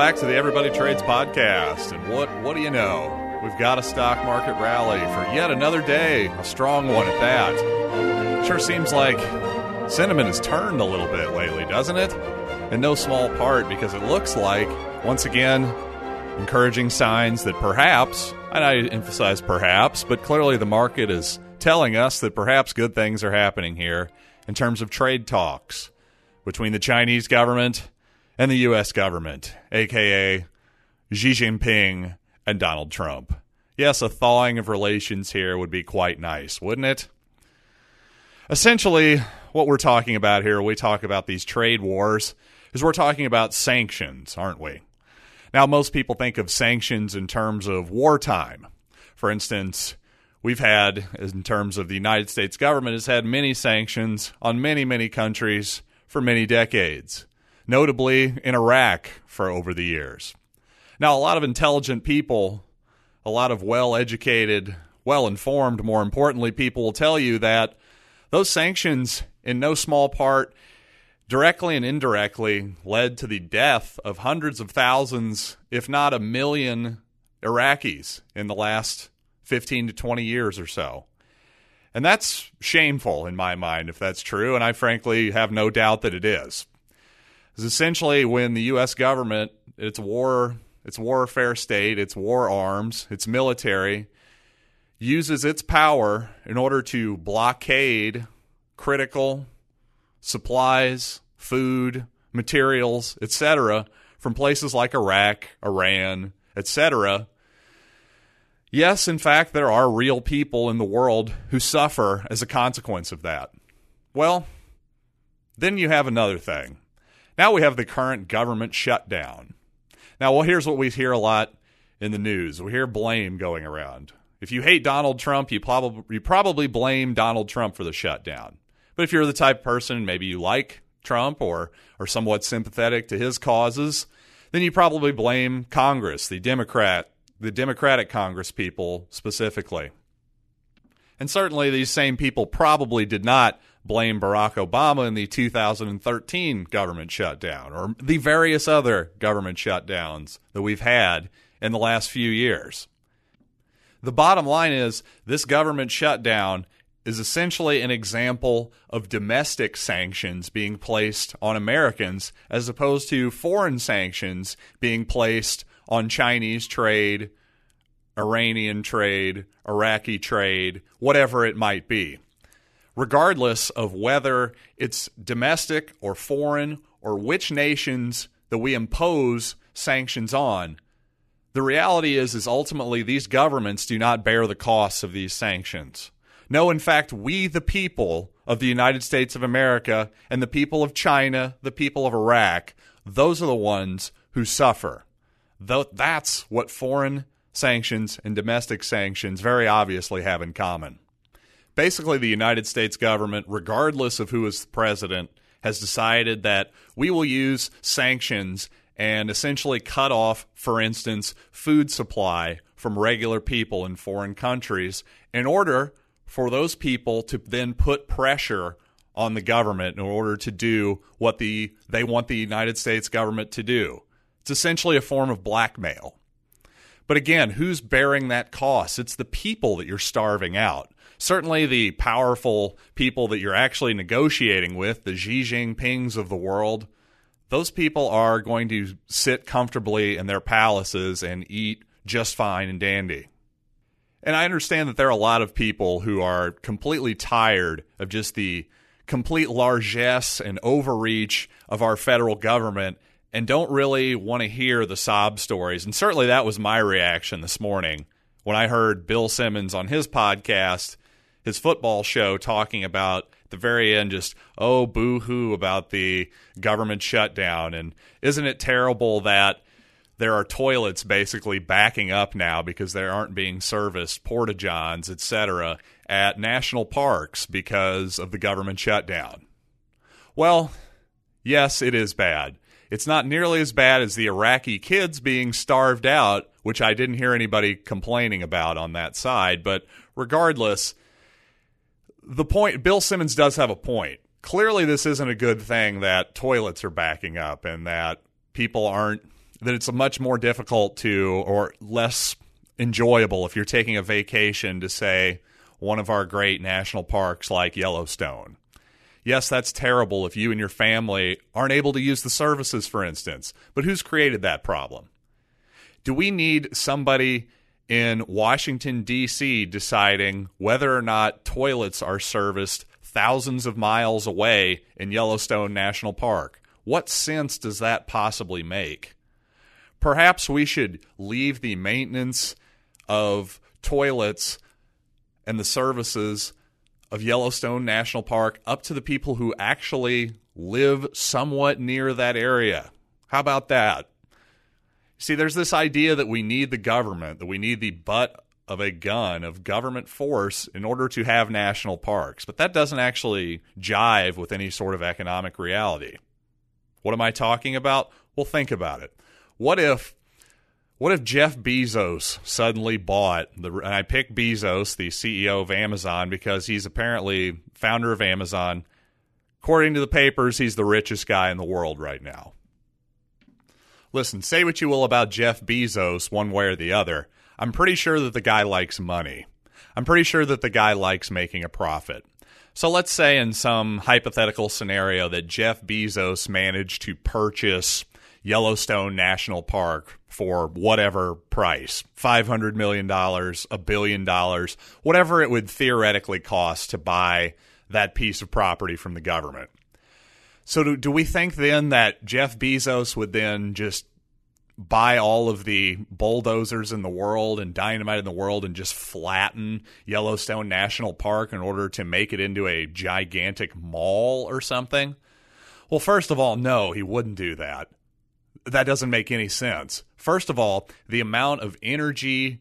back to the Everybody Trades podcast. And what what do you know? We've got a stock market rally for yet another day, a strong one at that. Sure seems like sentiment has turned a little bit lately, doesn't it? In no small part because it looks like once again encouraging signs that perhaps, and I emphasize perhaps, but clearly the market is telling us that perhaps good things are happening here in terms of trade talks between the Chinese government and the U.S. government, aka Xi Jinping and Donald Trump. Yes, a thawing of relations here would be quite nice, wouldn't it? Essentially, what we're talking about here, we talk about these trade wars, is we're talking about sanctions, aren't we? Now, most people think of sanctions in terms of wartime. For instance, we've had, in terms of the United States government, has had many sanctions on many, many countries for many decades notably in Iraq for over the years. Now, a lot of intelligent people, a lot of well educated, well informed, more importantly, people will tell you that those sanctions, in no small part, directly and indirectly led to the death of hundreds of thousands, if not a million, Iraqis in the last 15 to 20 years or so. And that's shameful in my mind if that's true, and I frankly have no doubt that it is is essentially when the U.S. government, it's war, it's warfare state, it's war arms, it's military, uses its power in order to blockade critical supplies, food, materials, etc., from places like Iraq, Iran, etc. Yes, in fact, there are real people in the world who suffer as a consequence of that. Well, then you have another thing. Now we have the current government shutdown. Now, well, here's what we hear a lot in the news. We hear blame going around. If you hate Donald Trump, you probably you probably blame Donald Trump for the shutdown. But if you're the type of person, maybe you like Trump or are somewhat sympathetic to his causes, then you probably blame Congress, the Democrat, the Democratic Congress people specifically. And certainly these same people probably did not blame Barack Obama in the 2013 government shutdown or the various other government shutdowns that we've had in the last few years. The bottom line is this government shutdown is essentially an example of domestic sanctions being placed on Americans as opposed to foreign sanctions being placed on Chinese trade, Iranian trade, Iraqi trade, whatever it might be regardless of whether it's domestic or foreign or which nations that we impose sanctions on. The reality is is ultimately these governments do not bear the costs of these sanctions. No, in fact, we the people of the United States of America and the people of China, the people of Iraq, those are the ones who suffer. Though that's what foreign sanctions and domestic sanctions very obviously have in common basically the United States government, regardless of who is the president, has decided that we will use sanctions and essentially cut off, for instance, food supply from regular people in foreign countries in order for those people to then put pressure on the government in order to do what the they want the United States government to do. It's essentially a form of blackmail. But again, who's bearing that cost? It's the people that you're starving out certainly the powerful people that you're actually negotiating with, the Xi Jinpings of the world, those people are going to sit comfortably in their palaces and eat just fine and dandy. And I understand that there are a lot of people who are completely tired of just the complete largesse and overreach of our federal government and don't really want to hear the sob stories. And certainly that was my reaction this morning when I heard Bill Simmons on his podcast his football show talking about the very end just oh boo hoo about the government shutdown. And isn't it terrible that there are toilets basically backing up now because they aren't being serviced porta johns etc at national parks because of the government shutdown? Well yes it is bad. It's not nearly as bad as the iraqi kids being starved out which i didn't hear anybody complaining about on that side but regardless the point Bill Simmons does have a point. Clearly, this isn't a good thing that toilets are backing up and that people aren't that it's much more difficult to or less enjoyable if you're taking a vacation to say one of our great national parks like Yellowstone. Yes, that's terrible if you and your family aren't able to use the services, for instance. But who's created that problem? Do we need somebody in Washington, D.C. deciding whether or not toilets are serviced thousands of miles away in Yellowstone National Park? What sense does that possibly make? Perhaps we should leave the maintenance of toilets and the services of Yellowstone National Park up to the people who actually live somewhat near that area. How about that? See, there's this idea that we need the government, that we need the butt of a gun of government force in order to have national parks, but that doesn't actually jive with any sort of economic reality. What am I talking about? Well, think about it. What if what if Jeff Bezos suddenly bought the? And I picked Bezos, the CEO of Amazon, because he's apparently founder of Amazon. According to the papers, he's the richest guy in the world right now. Listen, say what you will about Jeff Bezos, one way or the other. I'm pretty sure that the guy likes money. I'm pretty sure that the guy likes making a profit. So let's say in some hypothetical scenario that Jeff Bezos managed to purchase Yellowstone National Park for whatever price $500 million, a billion dollars, whatever it would theoretically cost to buy that piece of property from the government. So, do, do we think then that Jeff Bezos would then just buy all of the bulldozers in the world and dynamite in the world and just flatten Yellowstone National Park in order to make it into a gigantic mall or something? Well, first of all, no, he wouldn't do that that doesn't make any sense. First of all, the amount of energy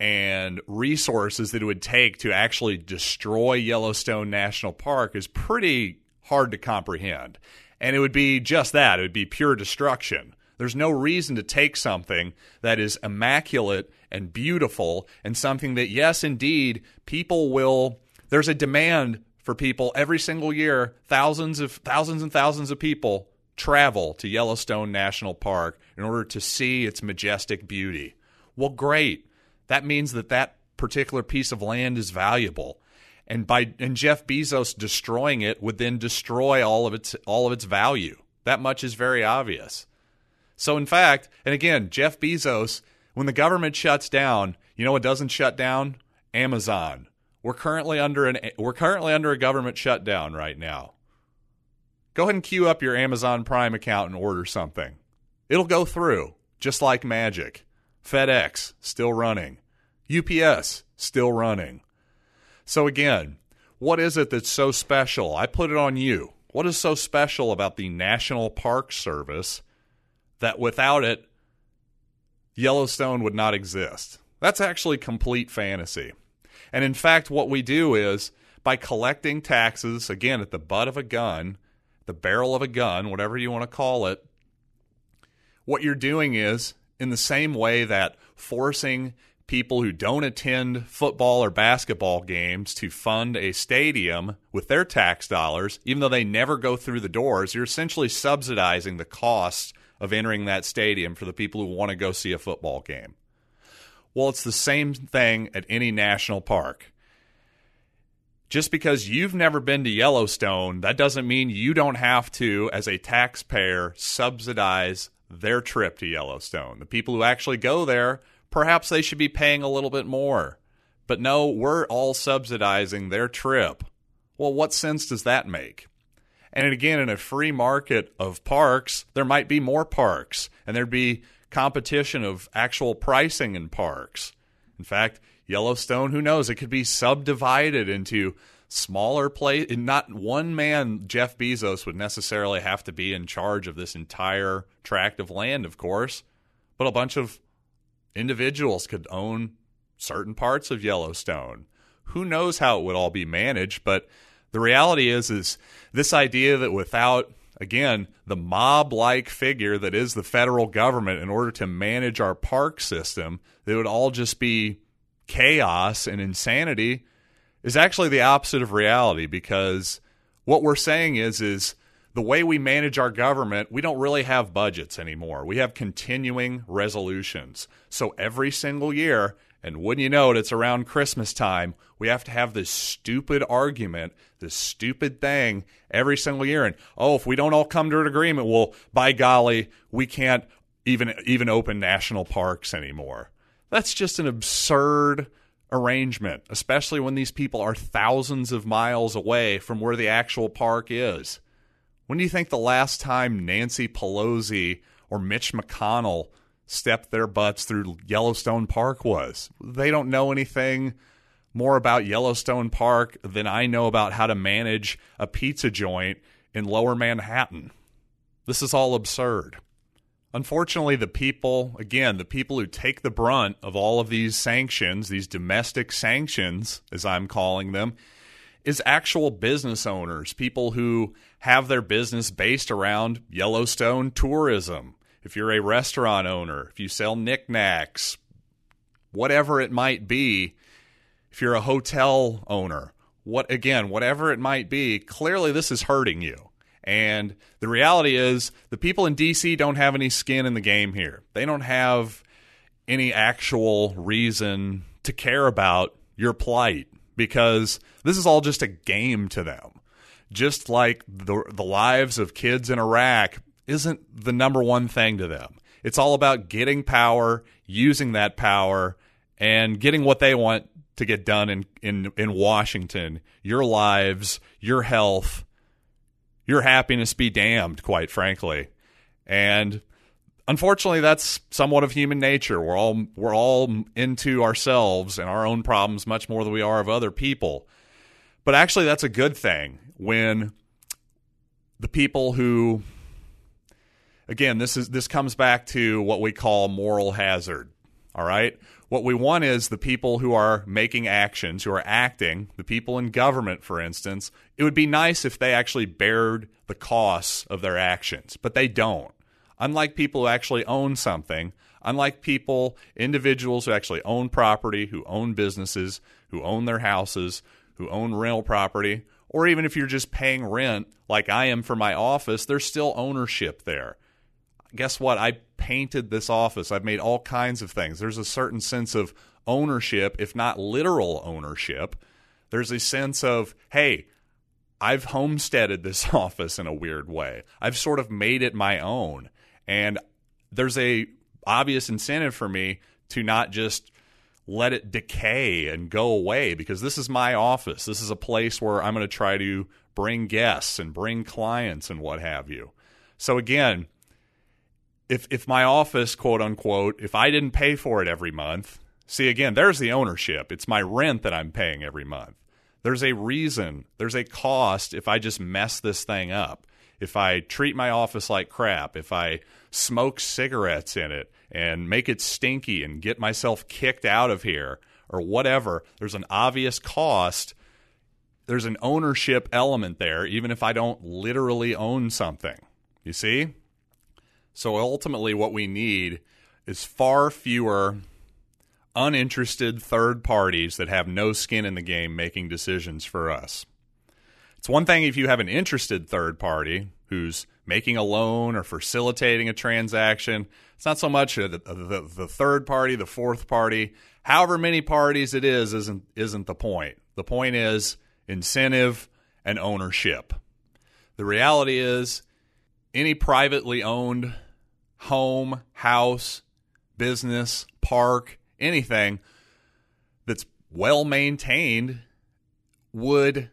and resources that it would take to actually destroy Yellowstone National Park is pretty hard to comprehend. And it would be just that it would be pure destruction. There's no reason to take something that is immaculate and beautiful and something that, yes, indeed, people will. There's a demand for people every single year, thousands of thousands and thousands of people travel to Yellowstone National Park in order to see its majestic beauty. Well, great. That means that that particular piece of land is valuable. And by and Jeff Bezos destroying it would then destroy all of its all of its value. That much is very obvious. So in fact, and again, Jeff Bezos, when the government shuts down, you know what doesn't shut down? Amazon. We're currently under an we're currently under a government shutdown right now. Go ahead and queue up your Amazon Prime account and order something. It'll go through, just like magic. FedEx, still running. UPS, still running. So, again, what is it that's so special? I put it on you. What is so special about the National Park Service that without it, Yellowstone would not exist? That's actually complete fantasy. And in fact, what we do is by collecting taxes, again, at the butt of a gun, the barrel of a gun, whatever you want to call it, what you're doing is in the same way that forcing people who don't attend football or basketball games to fund a stadium with their tax dollars, even though they never go through the doors, you're essentially subsidizing the cost of entering that stadium for the people who want to go see a football game. Well, it's the same thing at any national park just because you've never been to Yellowstone, that doesn't mean you don't have to, as a taxpayer, subsidize their trip to Yellowstone. The people who actually go there, perhaps they should be paying a little bit more. But no, we're all subsidizing their trip. Well, what sense does that make? And again, in a free market of parks, there might be more parks, and there'd be competition of actual pricing in parks. In fact, Yellowstone, who knows? It could be subdivided into smaller place. Not one man, Jeff Bezos, would necessarily have to be in charge of this entire tract of land, of course, but a bunch of individuals could own certain parts of Yellowstone. Who knows how it would all be managed? But the reality is, is this idea that without again, the mob like figure that is the federal government in order to manage our park system, they would all just be chaos and insanity is actually the opposite of reality because what we're saying is is the way we manage our government, we don't really have budgets anymore. We have continuing resolutions. So every single year, and wouldn't you know it, it's around Christmas time, we have to have this stupid argument, this stupid thing every single year. And oh, if we don't all come to an agreement, well, by golly, we can't even even open national parks anymore. That's just an absurd arrangement, especially when these people are thousands of miles away from where the actual park is. When do you think the last time Nancy Pelosi or Mitch McConnell stepped their butts through Yellowstone Park was? They don't know anything more about Yellowstone Park than I know about how to manage a pizza joint in lower Manhattan. This is all absurd. Unfortunately, the people, again, the people who take the brunt of all of these sanctions, these domestic sanctions, as I'm calling them, is actual business owners, people who have their business based around Yellowstone tourism. If you're a restaurant owner, if you sell knickknacks, whatever it might be, if you're a hotel owner, what again, whatever it might be, clearly this is hurting you. And the reality is, the people in DC don't have any skin in the game here. They don't have any actual reason to care about your plight because this is all just a game to them. Just like the, the lives of kids in Iraq isn't the number one thing to them. It's all about getting power, using that power, and getting what they want to get done in, in, in Washington. Your lives, your health, your happiness be damned, quite frankly. And unfortunately, that's somewhat of human nature. We're all we're all into ourselves and our own problems much more than we are of other people. But actually, that's a good thing when the people who again this is this comes back to what we call moral hazard all right what we want is the people who are making actions, who are acting, the people in government, for instance. It would be nice if they actually bared the costs of their actions, but they don't. Unlike people who actually own something, unlike people, individuals who actually own property, who own businesses, who own their houses, who own rental property, or even if you're just paying rent like I am for my office, there's still ownership there guess what? I painted this office. I've made all kinds of things. There's a certain sense of ownership, if not literal ownership. There's a sense of, hey, I've homesteaded this office in a weird way. I've sort of made it my own. And there's a obvious incentive for me to not just let it decay and go away because this is my office. This is a place where I'm going to try to bring guests and bring clients and what have you. So again, if if my office, quote unquote, if I didn't pay for it every month, see again, there's the ownership. It's my rent that I'm paying every month. There's a reason, there's a cost if I just mess this thing up. If I treat my office like crap, if I smoke cigarettes in it and make it stinky and get myself kicked out of here or whatever, there's an obvious cost. There's an ownership element there, even if I don't literally own something. You see? So ultimately, what we need is far fewer uninterested third parties that have no skin in the game making decisions for us. It's one thing if you have an interested third party who's making a loan or facilitating a transaction. It's not so much the, the, the, third party, the fourth party, however many parties it is, isn't isn't the point. The point is incentive and ownership. The reality is any privately owned home, house, business, park, anything that's well maintained would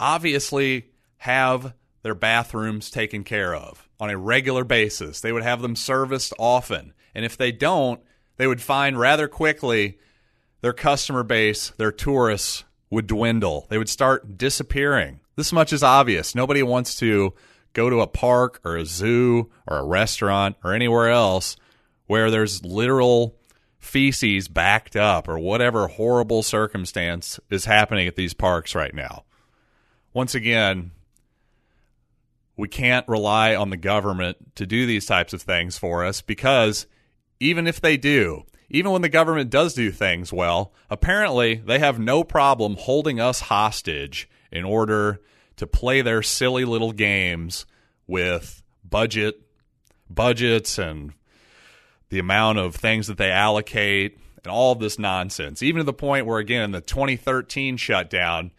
obviously have their bathrooms taken care of on a regular basis. They would have them serviced often. And if they don't, they would find rather quickly their customer base, their tourists would dwindle. They would start disappearing. This much is obvious. Nobody wants to go to a park or a zoo or a restaurant or anywhere else where there's literal feces backed up or whatever horrible circumstance is happening at these parks right now. Once again, we can't rely on the government to do these types of things for us because even if they do, even when the government does do things well, apparently they have no problem holding us hostage in order to play their silly little games with budget budgets and the amount of things that they allocate and all this nonsense. Even to the point where, again, in the 2013 shutdown,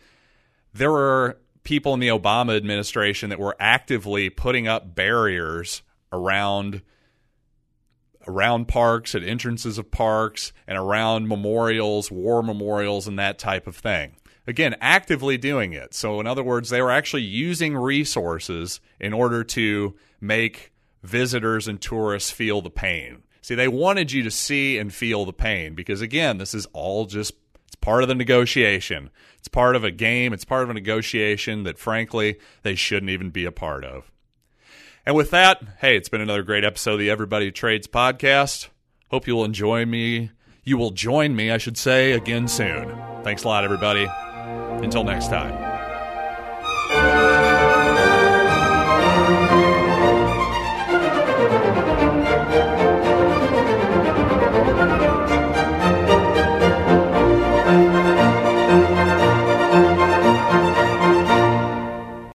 there were people in the Obama administration that were actively putting up barriers around around parks at entrances of parks and around memorials, war memorials and that type of thing. Again, actively doing it. So in other words, they were actually using resources in order to make visitors and tourists feel the pain. See, they wanted you to see and feel the pain because, again, this is all just part of the negotiation. It's part of a game. It's part of a negotiation that, frankly, they shouldn't even be a part of. And with that, hey, it's been another great episode of the Everybody Trades podcast. Hope you will enjoy me. You will join me, I should say, again soon. Thanks a lot, everybody. Until next time.